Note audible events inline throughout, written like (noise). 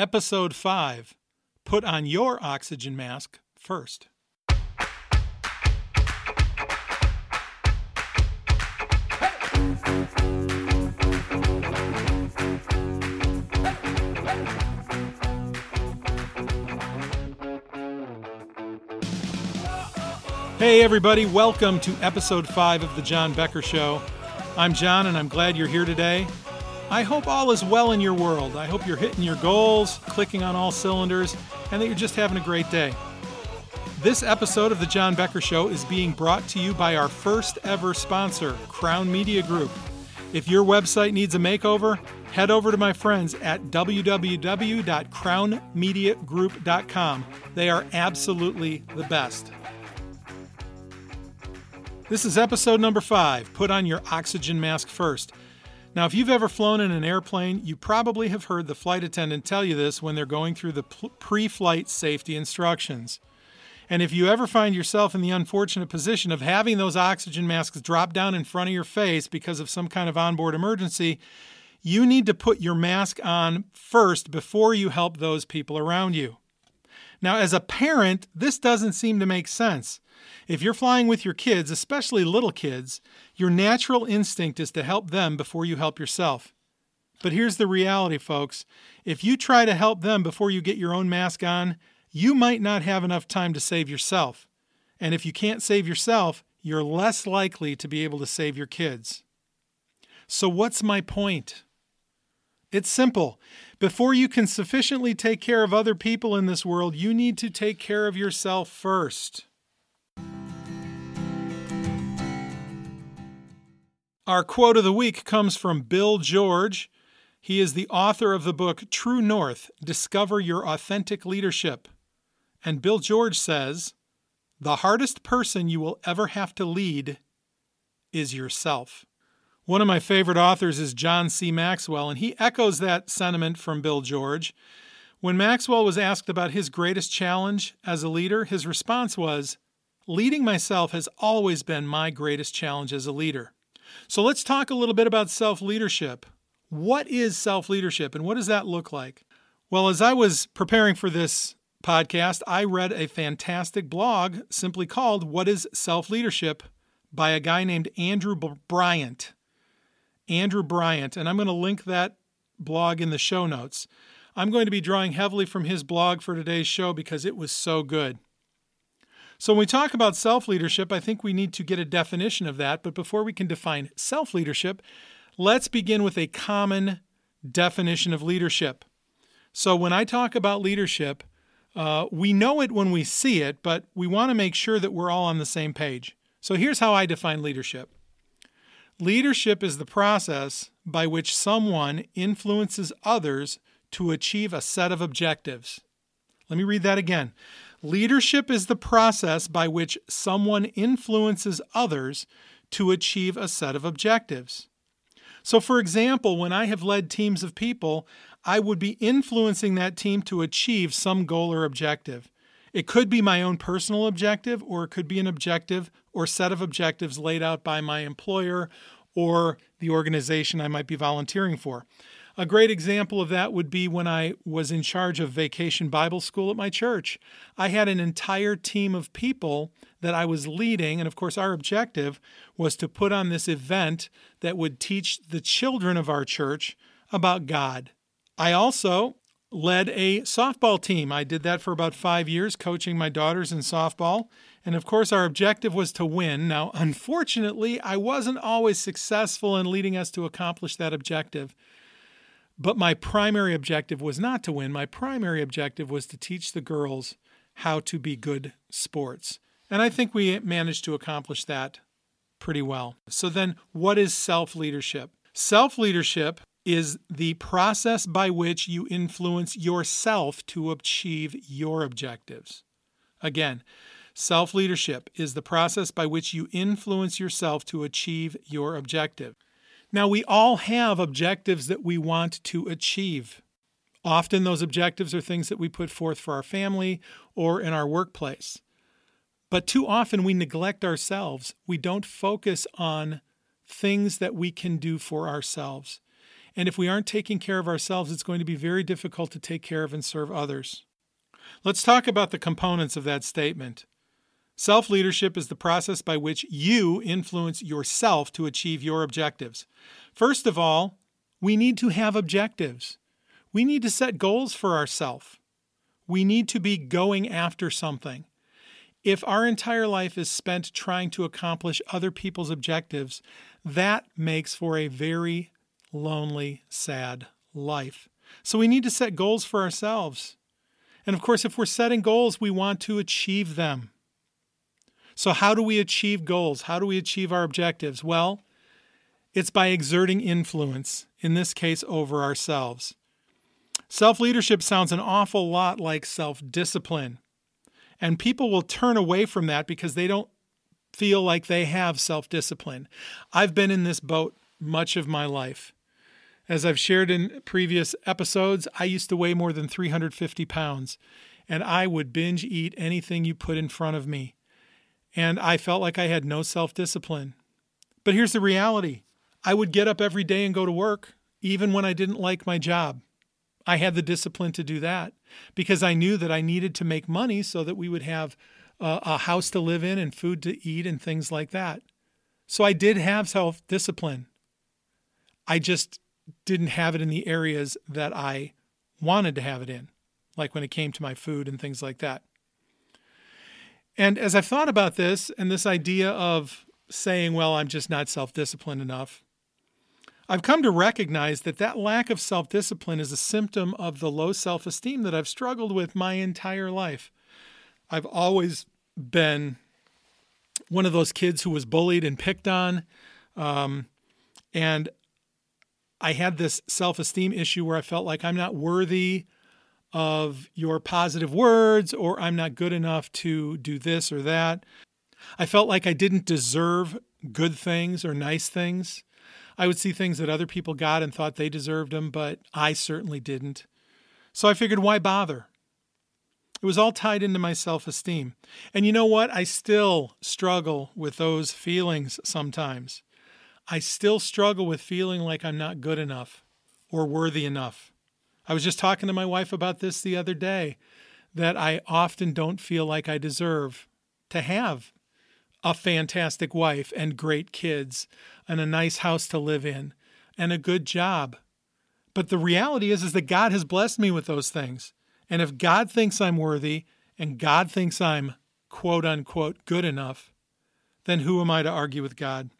Episode 5 Put on your oxygen mask first. Hey, everybody, welcome to episode 5 of The Jon Becker Show. I'm Jon, and I'm glad you're here today. I hope all is well in your world. I hope you're hitting your goals, clicking on all cylinders, and that you're just having a great day. This episode of The Jon Becker Show is being brought to you by our first ever sponsor, Crown Media Group. If your website needs a makeover, head over to my friends at www.crownmediagroup.com. They are absolutely the best. This is episode number five. Put on your oxygen mask first. Now, if you've ever flown in an airplane, you probably have heard the flight attendant tell you this when they're going through the pre flight safety instructions. And if you ever find yourself in the unfortunate position of having those oxygen masks drop down in front of your face because of some kind of onboard emergency, you need to put your mask on first before you help those people around you. Now, as a parent, this doesn't seem to make sense. If you're flying with your kids, especially little kids, your natural instinct is to help them before you help yourself. But here's the reality, folks. If you try to help them before you get your own mask on, you might not have enough time to save yourself. And if you can't save yourself, you're less likely to be able to save your kids. So, what's my point? It's simple. Before you can sufficiently take care of other people in this world, you need to take care of yourself first. Our quote of the week comes from Bill George. He is the author of the book True North Discover Your Authentic Leadership. And Bill George says, The hardest person you will ever have to lead is yourself. One of my favorite authors is John C. Maxwell, and he echoes that sentiment from Bill George. When Maxwell was asked about his greatest challenge as a leader, his response was, Leading myself has always been my greatest challenge as a leader. So let's talk a little bit about self leadership. What is self leadership and what does that look like? Well, as I was preparing for this podcast, I read a fantastic blog simply called What is Self Leadership by a guy named Andrew Bryant. Andrew Bryant, and I'm going to link that blog in the show notes. I'm going to be drawing heavily from his blog for today's show because it was so good. So, when we talk about self leadership, I think we need to get a definition of that. But before we can define self leadership, let's begin with a common definition of leadership. So, when I talk about leadership, uh, we know it when we see it, but we want to make sure that we're all on the same page. So, here's how I define leadership leadership is the process by which someone influences others to achieve a set of objectives. Let me read that again. Leadership is the process by which someone influences others to achieve a set of objectives. So, for example, when I have led teams of people, I would be influencing that team to achieve some goal or objective. It could be my own personal objective, or it could be an objective or set of objectives laid out by my employer or the organization I might be volunteering for. A great example of that would be when I was in charge of Vacation Bible School at my church. I had an entire team of people that I was leading, and of course, our objective was to put on this event that would teach the children of our church about God. I also led a softball team. I did that for about five years, coaching my daughters in softball. And of course, our objective was to win. Now, unfortunately, I wasn't always successful in leading us to accomplish that objective. But my primary objective was not to win. My primary objective was to teach the girls how to be good sports. And I think we managed to accomplish that pretty well. So, then what is self leadership? Self leadership is the process by which you influence yourself to achieve your objectives. Again, self leadership is the process by which you influence yourself to achieve your objective. Now, we all have objectives that we want to achieve. Often, those objectives are things that we put forth for our family or in our workplace. But too often, we neglect ourselves. We don't focus on things that we can do for ourselves. And if we aren't taking care of ourselves, it's going to be very difficult to take care of and serve others. Let's talk about the components of that statement. Self leadership is the process by which you influence yourself to achieve your objectives. First of all, we need to have objectives. We need to set goals for ourselves. We need to be going after something. If our entire life is spent trying to accomplish other people's objectives, that makes for a very lonely, sad life. So we need to set goals for ourselves. And of course, if we're setting goals, we want to achieve them. So, how do we achieve goals? How do we achieve our objectives? Well, it's by exerting influence, in this case, over ourselves. Self leadership sounds an awful lot like self discipline. And people will turn away from that because they don't feel like they have self discipline. I've been in this boat much of my life. As I've shared in previous episodes, I used to weigh more than 350 pounds, and I would binge eat anything you put in front of me. And I felt like I had no self discipline. But here's the reality I would get up every day and go to work, even when I didn't like my job. I had the discipline to do that because I knew that I needed to make money so that we would have a house to live in and food to eat and things like that. So I did have self discipline. I just didn't have it in the areas that I wanted to have it in, like when it came to my food and things like that. And as I've thought about this and this idea of saying, well, I'm just not self disciplined enough, I've come to recognize that that lack of self discipline is a symptom of the low self esteem that I've struggled with my entire life. I've always been one of those kids who was bullied and picked on. Um, and I had this self esteem issue where I felt like I'm not worthy of your positive words or I'm not good enough to do this or that. I felt like I didn't deserve good things or nice things. I would see things that other people got and thought they deserved them, but I certainly didn't. So I figured, why bother? It was all tied into my self esteem. And you know what? I still struggle with those feelings sometimes. I still struggle with feeling like I'm not good enough or worthy enough. I was just talking to my wife about this the other day that I often don't feel like I deserve to have a fantastic wife and great kids and a nice house to live in and a good job. But the reality is is that God has blessed me with those things. And if God thinks I'm worthy and God thinks I'm quote unquote good enough, then who am I to argue with God?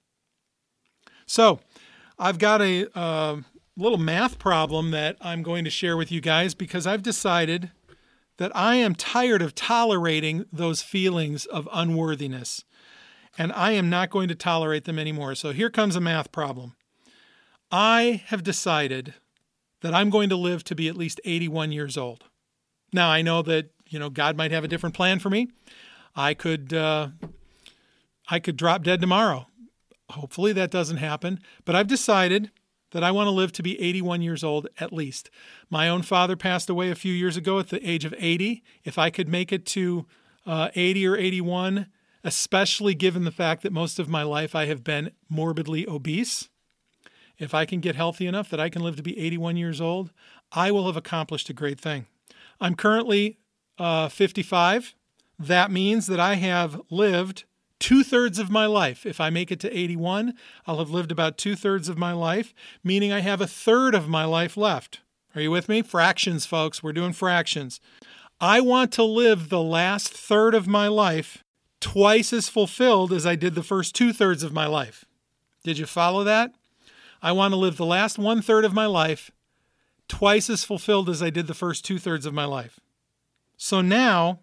So, I've got a uh, little math problem that I'm going to share with you guys because I've decided that I am tired of tolerating those feelings of unworthiness and I am not going to tolerate them anymore. So here comes a math problem. I have decided that I'm going to live to be at least 81 years old. Now I know that you know God might have a different plan for me. I could uh, I could drop dead tomorrow. Hopefully that doesn't happen. But I've decided that I want to live to be 81 years old at least. My own father passed away a few years ago at the age of 80. If I could make it to uh, 80 or 81, especially given the fact that most of my life I have been morbidly obese. If I can get healthy enough that I can live to be 81 years old, I will have accomplished a great thing. I'm currently uh, 55. That means that I have lived two thirds of my life. If I make it to 81, I'll have lived about two thirds of my life, meaning I have a third of my life left. Are you with me? Fractions, folks. We're doing fractions. I want to live the last third of my life twice as fulfilled as I did the first two thirds of my life. Did you follow that? I want to live the last one third of my life twice as fulfilled as I did the first two thirds of my life. So now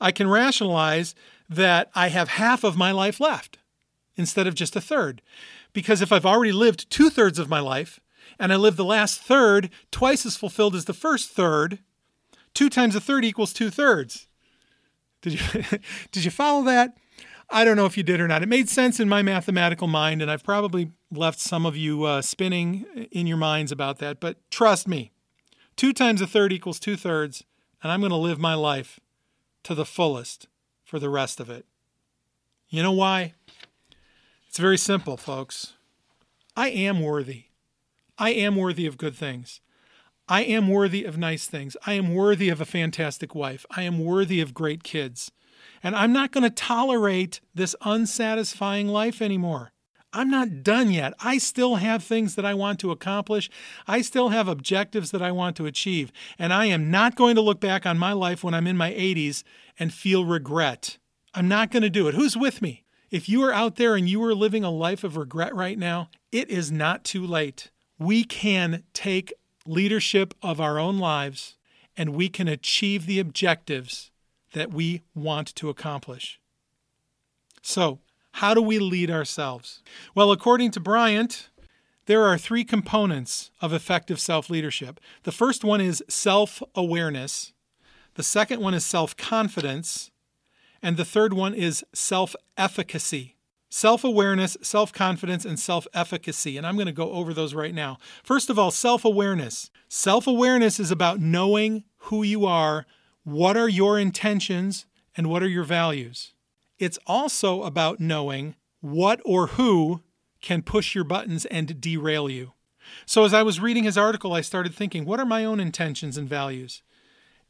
I can rationalize that I have half of my life left instead of just a third. Because if I've already lived two thirds of my life and I live the last third twice as fulfilled as the first third, two times a third equals two thirds. Did you (laughs) did you follow that? I don't know if you did or not. It made sense in my mathematical mind, and I've probably left some of you uh, spinning in your minds about that. But trust me, two times a third equals two thirds, and I'm going to live my life to the fullest for the rest of it. You know why? It's very simple, folks. I am worthy. I am worthy of good things. I am worthy of nice things. I am worthy of a fantastic wife. I am worthy of great kids. And I'm not going to tolerate this unsatisfying life anymore. I'm not done yet. I still have things that I want to accomplish. I still have objectives that I want to achieve. And I am not going to look back on my life when I'm in my 80s and feel regret. I'm not going to do it. Who's with me? If you are out there and you are living a life of regret right now, it is not too late. We can take leadership of our own lives and we can achieve the objectives that we want to accomplish. So, how do we lead ourselves? Well, according to Bryant, there are three components of effective self leadership. The first one is self awareness, the second one is self confidence, and the third one is self efficacy. Self awareness, self confidence, and self efficacy. And I'm going to go over those right now. First of all, self awareness. Self awareness is about knowing who you are, what are your intentions, and what are your values. It's also about knowing what or who can push your buttons and derail you. So, as I was reading his article, I started thinking, what are my own intentions and values?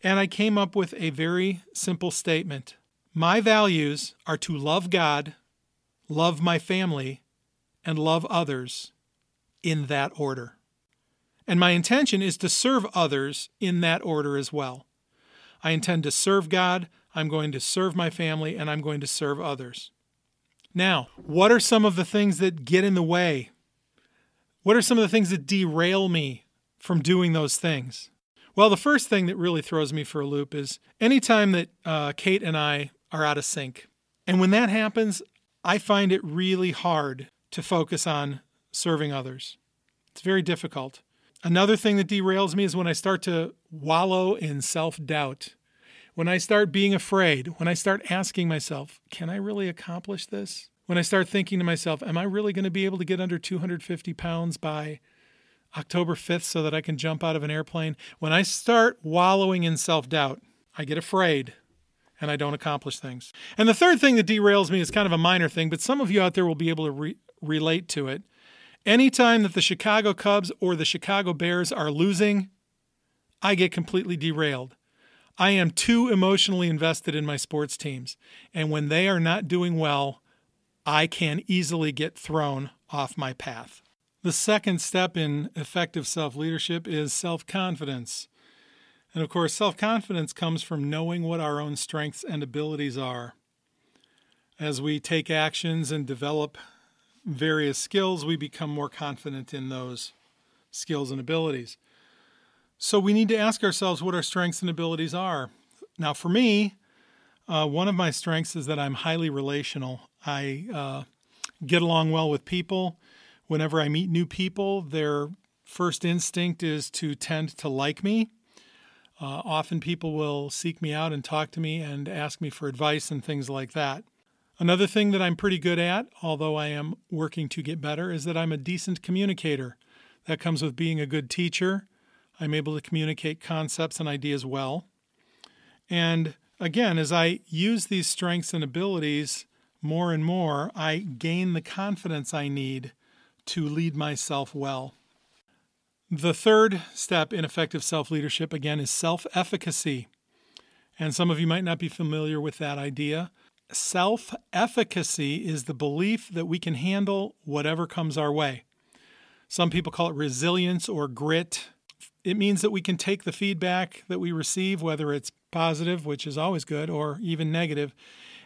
And I came up with a very simple statement My values are to love God, love my family, and love others in that order. And my intention is to serve others in that order as well. I intend to serve God, I'm going to serve my family, and I'm going to serve others. Now, what are some of the things that get in the way? What are some of the things that derail me from doing those things? Well, the first thing that really throws me for a loop is anytime that uh, Kate and I are out of sync. And when that happens, I find it really hard to focus on serving others. It's very difficult. Another thing that derails me is when I start to wallow in self doubt when I start being afraid, when I start asking myself, can I really accomplish this? When I start thinking to myself, am I really going to be able to get under 250 pounds by October 5th so that I can jump out of an airplane? When I start wallowing in self doubt, I get afraid and I don't accomplish things. And the third thing that derails me is kind of a minor thing, but some of you out there will be able to re- relate to it. Anytime that the Chicago Cubs or the Chicago Bears are losing, I get completely derailed. I am too emotionally invested in my sports teams. And when they are not doing well, I can easily get thrown off my path. The second step in effective self leadership is self confidence. And of course, self confidence comes from knowing what our own strengths and abilities are. As we take actions and develop various skills, we become more confident in those skills and abilities. So we need to ask ourselves what our strengths and abilities are. Now, for me, uh, one of my strengths is that I'm highly relational. I uh, get along well with people. Whenever I meet new people, their first instinct is to tend to like me. Uh, often people will seek me out and talk to me and ask me for advice and things like that. Another thing that I'm pretty good at, although I am working to get better, is that I'm a decent communicator. That comes with being a good teacher I'm able to communicate concepts and ideas well. And again, as I use these strengths and abilities more and more, I gain the confidence I need to lead myself well. The third step in effective self leadership, again, is self efficacy. And some of you might not be familiar with that idea. Self efficacy is the belief that we can handle whatever comes our way. Some people call it resilience or grit it means that we can take the feedback that we receive, whether it's positive, which is always good, or even negative,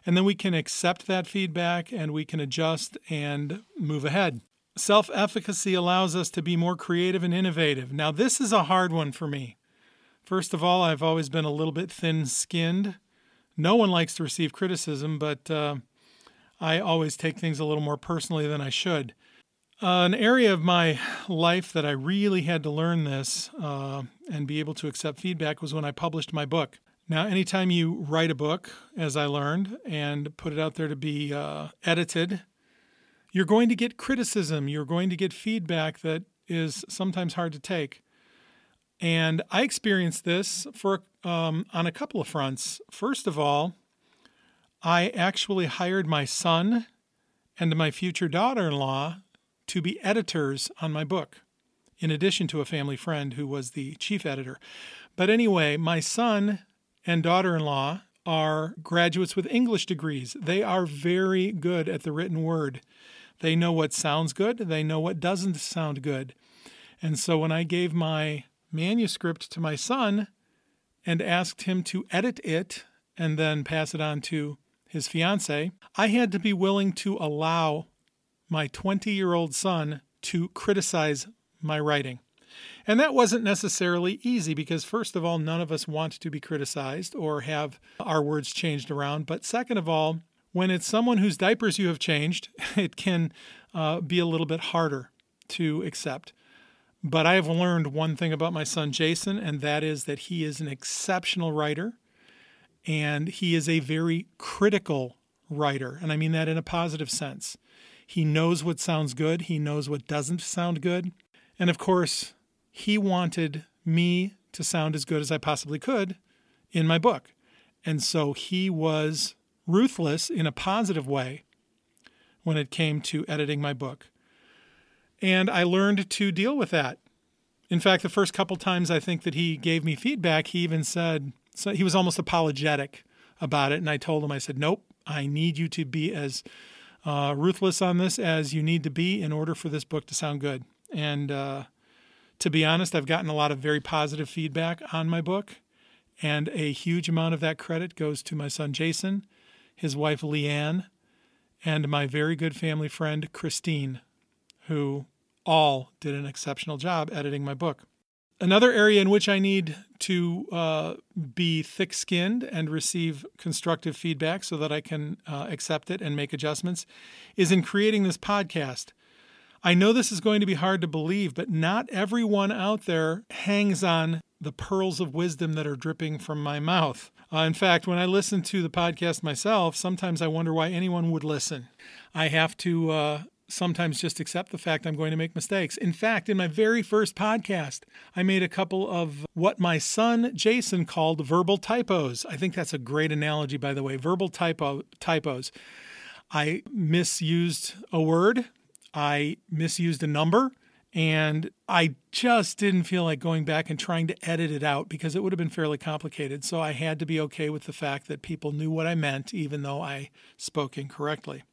and then we can accept that feedback and we can adjust and move ahead. Self efficacy allows us to be more creative and innovative. Now, this is a hard one for me. First of all, I've always been a little bit thin skinned. No one likes to receive criticism, but uh, I always take things a little more personally than I should. Uh, an area of my life that I really had to learn this uh, and be able to accept feedback was when I published my book. Now, anytime you write a book, as I learned, and put it out there to be uh, edited, you're going to get criticism. You're going to get feedback that is sometimes hard to take. And I experienced this for um, on a couple of fronts. First of all, I actually hired my son and my future daughter-in-law to be editors on my book in addition to a family friend who was the chief editor. But anyway, my son and daughter in law are graduates with English degrees. They are very good at the written word. They know what sounds good, they know what doesn't sound good. And so when I gave my manuscript to my son and asked him to edit it and then pass it on to his fiance, I had to be willing to allow my 20 year old son to criticize my writing. And that wasn't necessarily easy because, first of all, none of us want to be criticized or have our words changed around. But second of all, when it's someone whose diapers you have changed, (laughs) it can uh, be a little bit harder to accept. But I have learned one thing about my son Jason, and that is that he is an exceptional writer and he is a very critical writer. And I mean that in a positive sense. He knows what sounds good, he knows what doesn't sound good. And of course, he wanted me to sound as good as I possibly could in my book. And so he was ruthless in a positive way when it came to editing my book. And I learned to deal with that. In fact, the first couple times I think that he gave me feedback, he even said, so he was almost apologetic about it. And I told him, I said, nope, I need you to be as uh, ruthless on this as you need to be in order for this book to sound good. And uh, to be honest, I've gotten a lot of very positive feedback on my book. And a huge amount of that credit goes to my son Jason, his wife Leanne, and my very good family friend Christine, who all did an exceptional job editing my book. Another area in which I need to uh, be thick skinned and receive constructive feedback so that I can uh, accept it and make adjustments is in creating this podcast. I know this is going to be hard to believe, but not everyone out there hangs on the pearls of wisdom that are dripping from my mouth. Uh, in fact, when I listen to the podcast myself, sometimes I wonder why anyone would listen. I have to uh, sometimes just accept the fact I'm going to make mistakes. In fact, in my very first podcast, I made a couple of what my son Jason called verbal typos. I think that's a great analogy, by the way. Verbal typo typos. I misused a word, I misused a number, and I just didn't feel like going back and trying to edit it out because it would have been fairly complicated. So I had to be okay with the fact that people knew what I meant, even though I spoke incorrectly.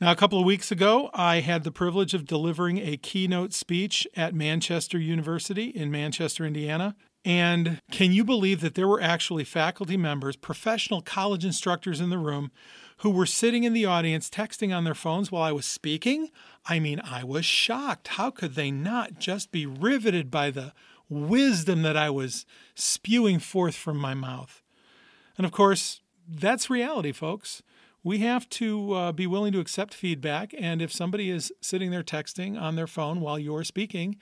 Now, a couple of weeks ago, I had the privilege of delivering a keynote speech at Manchester University in Manchester, Indiana. And can you believe that there were actually faculty members, professional college instructors in the room who were sitting in the audience texting on their phones while I was speaking? I mean, I was shocked. How could they not just be riveted by the wisdom that I was spewing forth from my mouth? And of course, that's reality, folks we have to uh, be willing to accept feedback. And if somebody is sitting there texting on their phone while you're speaking,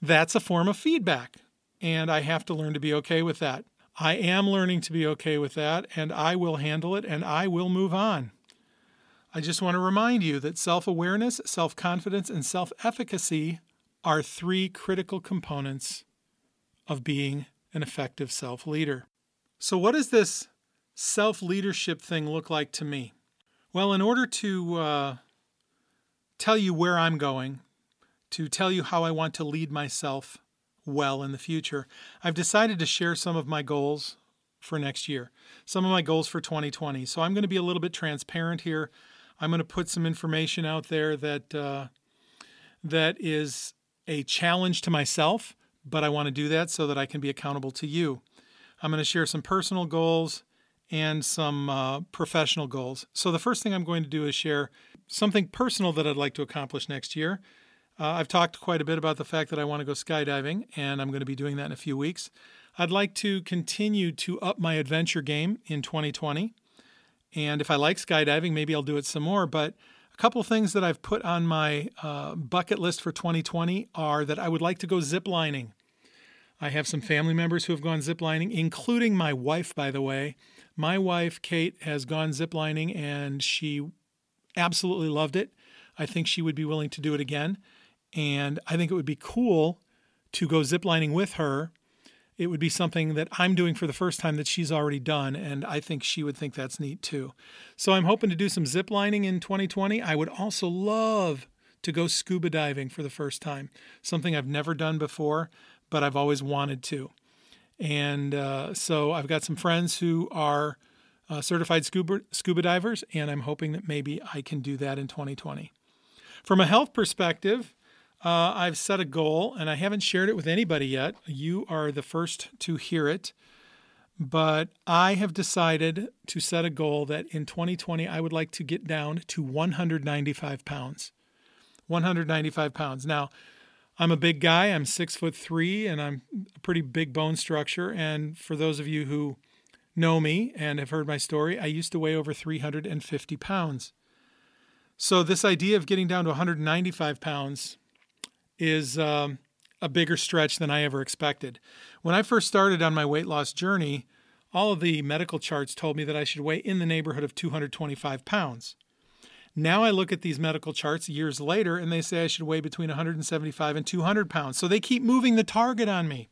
that's a form of feedback. And I have to learn to be okay with that. I am learning to be okay with that, and I will handle it and I will move on. I just want to remind you that self awareness, self confidence, and self efficacy are three critical components of being an effective self leader. So, what does this self leadership thing look like to me? Well, in order to uh, tell you where I'm going, to tell you how I want to lead myself well in the future, I've decided to share some of my goals for next year, some of my goals for 2020. So I'm going to be a little bit transparent here. I'm going to put some information out there that uh, that is a challenge to myself, but I want to do that so that I can be accountable to you. I'm going to share some personal goals and some uh, professional goals. So, the first thing I'm going to do is share something personal that I'd like to accomplish next year. Uh, I've talked quite a bit about the fact that I want to go skydiving, and I'm going to be doing that in a few weeks. I'd like to continue to up my adventure game in 2020. And if I like skydiving, maybe I'll do it some more. But a couple things that I've put on my uh, bucket list for 2020 are that I would like to go ziplining. I have some family members who have gone ziplining, including my wife, by the way. My wife, Kate, has gone ziplining and she absolutely loved it. I think she would be willing to do it again. And I think it would be cool to go ziplining with her. It would be something that I'm doing for the first time that she's already done. And I think she would think that's neat too. So I'm hoping to do some ziplining in 2020. I would also love to go scuba diving for the first time. Something I've never done before, but I've always wanted to. And uh, so I've got some friends who are uh, certified scuba, scuba divers, and I'm hoping that maybe I can do that in 2020. From a health perspective, uh, I've set a goal and I haven't shared it with anybody yet. You are the first to hear it. But I have decided to set a goal that in 2020 I would like to get down to 195 pounds. 195 pounds. Now, I'm a big guy. I'm six foot three, and I'm a pretty big bone structure. And for those of you who know me and have heard my story, I used to weigh over 350 pounds. So this idea of getting down to 195 pounds is um, a bigger stretch than I ever expected. When I first started on my weight loss journey, all of the medical charts told me that I should weigh in the neighborhood of 225 pounds. Now I look at these medical charts years later and they say I should weigh between 175 and 200 pounds. So they keep moving the target on me.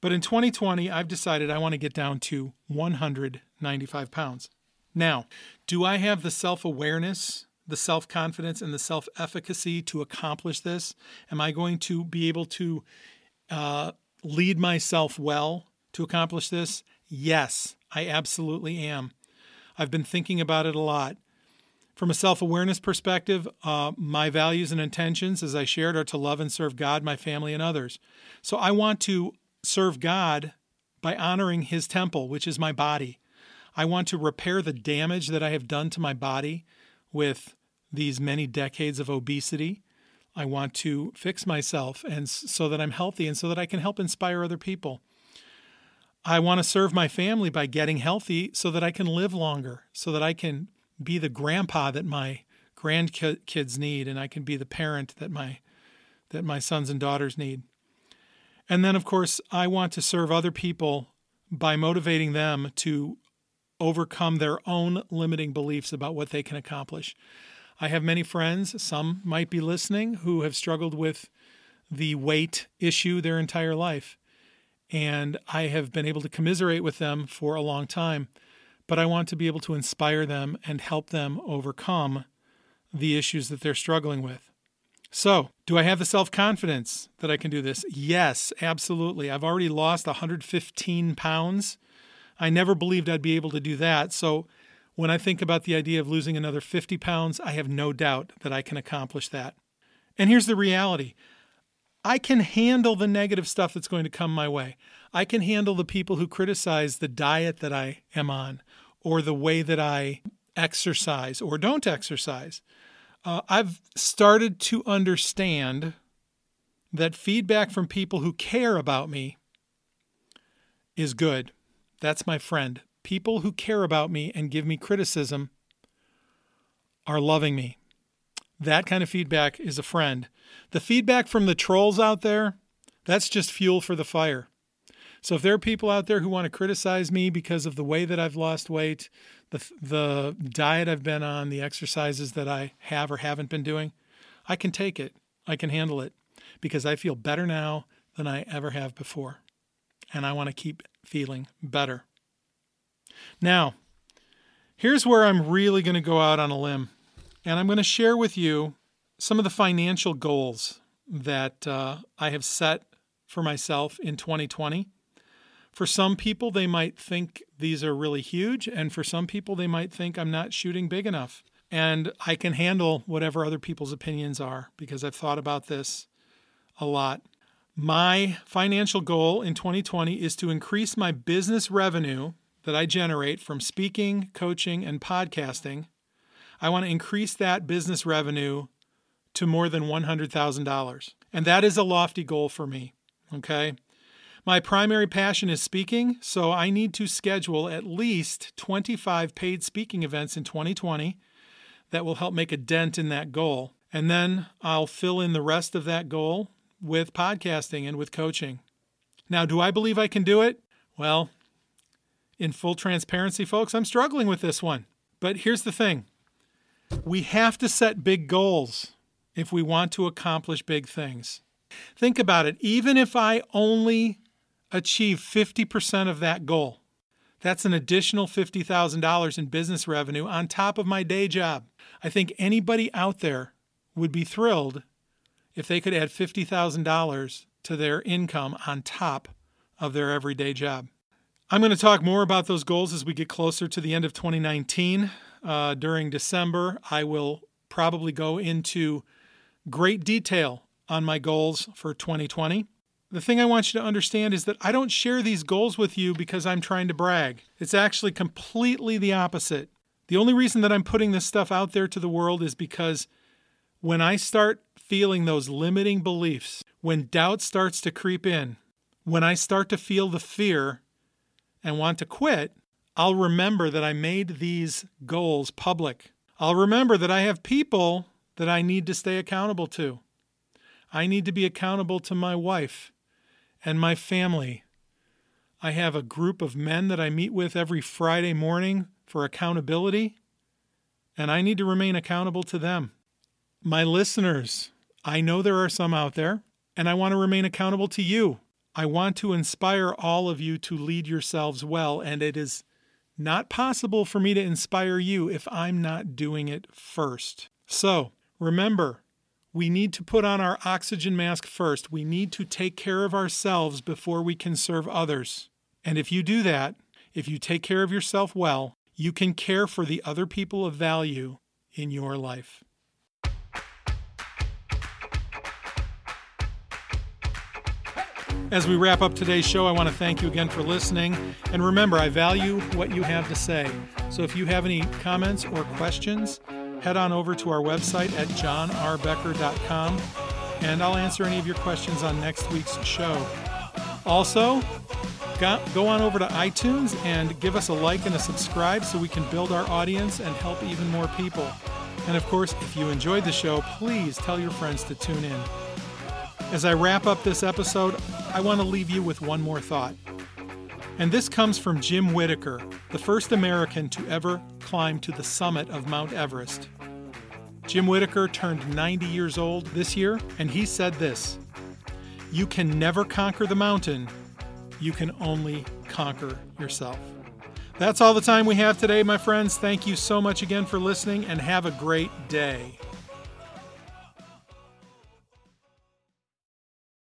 But in 2020, I've decided I want to get down to 195 pounds. Now, do I have the self awareness the self confidence and the self efficacy to accomplish this? Am I going to be able to uh, lead myself well to accomplish this? Yes, I absolutely am. I've been thinking about it a lot. From a self awareness perspective, uh, my values and intentions, as I shared, are to love and serve God, my family, and others. So I want to serve God by honoring His temple, which is my body. I want to repair the damage that I have done to my body with these many decades of obesity. I want to fix myself and so that I'm healthy and so that I can help inspire other people. I want to serve my family by getting healthy so that I can live longer, so that I can be the grandpa that my grandkids need and I can be the parent that my that my sons and daughters need. And then of course, I want to serve other people by motivating them to overcome their own limiting beliefs about what they can accomplish. I have many friends, some might be listening, who have struggled with the weight issue their entire life. And I have been able to commiserate with them for a long time. But I want to be able to inspire them and help them overcome the issues that they're struggling with. So, do I have the self confidence that I can do this? Yes, absolutely. I've already lost 115 pounds I never believed I'd be able to do that. So when I think about the idea of losing another 50 pounds, I have no doubt that I can accomplish that. And here's the reality I can handle the negative stuff that's going to come my way. I can handle the people who criticize the diet that I am on or the way that I exercise or don't exercise. Uh, I've started to understand that feedback from people who care about me is good. That's my friend. People who care about me and give me criticism are loving me. That kind of feedback is a friend. The feedback from the trolls out there, that's just fuel for the fire. So if there are people out there who want to criticize me because of the way that I've lost weight, the the diet I've been on, the exercises that I have or haven't been doing, I can take it. I can handle it because I feel better now than I ever have before. And I want to keep feeling better. Now, here's where I'm really going to go out on a limb, and I'm going to share with you some of the financial goals that uh, I have set for myself in 2020. For some people, they might think these are really huge, and for some people, they might think I'm not shooting big enough. And I can handle whatever other people's opinions are because I've thought about this a lot. My financial goal in 2020 is to increase my business revenue that I generate from speaking, coaching, and podcasting. I want to increase that business revenue to more than $100,000. And that is a lofty goal for me. Okay. My primary passion is speaking, so I need to schedule at least 25 paid speaking events in 2020 that will help make a dent in that goal. And then I'll fill in the rest of that goal with podcasting and with coaching. Now, do I believe I can do it? Well, in full transparency, folks, I'm struggling with this one. But here's the thing we have to set big goals if we want to accomplish big things. Think about it. Even if I only achieve 50% of that goal, that's an additional $50,000 in business revenue on top of my day job. I think anybody out there would be thrilled if they could add $50,000 to their income on top of their everyday job. I'm going to talk more about those goals as we get closer to the end of 2019. Uh, during December, I will probably go into great detail on my goals for 2020. The thing I want you to understand is that I don't share these goals with you because I'm trying to brag. It's actually completely the opposite. The only reason that I'm putting this stuff out there to the world is because when I start feeling those limiting beliefs, when doubt starts to creep in, when I start to feel the fear and want to quit, I'll remember that I made these goals public. I'll remember that I have people that I need to stay accountable to. I need to be accountable to my wife and my family. I have a group of men that I meet with every Friday morning for accountability, and I need to remain accountable to them. My listeners, I know there are some out there, and I want to remain accountable to you. I want to inspire all of you to lead yourselves well, and it is not possible for me to inspire you if I'm not doing it first. So remember, we need to put on our oxygen mask first. We need to take care of ourselves before we can serve others. And if you do that, if you take care of yourself well, you can care for the other people of value in your life. As we wrap up today's show, I want to thank you again for listening. And remember, I value what you have to say. So if you have any comments or questions, head on over to our website at jonrbecker.com and I'll answer any of your questions on next week's show. Also, go on over to iTunes and give us a like and a subscribe so we can build our audience and help even more people. And of course, if you enjoyed the show, please tell your friends to tune in. As I wrap up this episode, I want to leave you with one more thought. And this comes from Jim Whittaker, the first American to ever climb to the summit of Mount Everest. Jim Whittaker turned 90 years old this year, and he said this You can never conquer the mountain, you can only conquer yourself. That's all the time we have today, my friends. Thank you so much again for listening, and have a great day.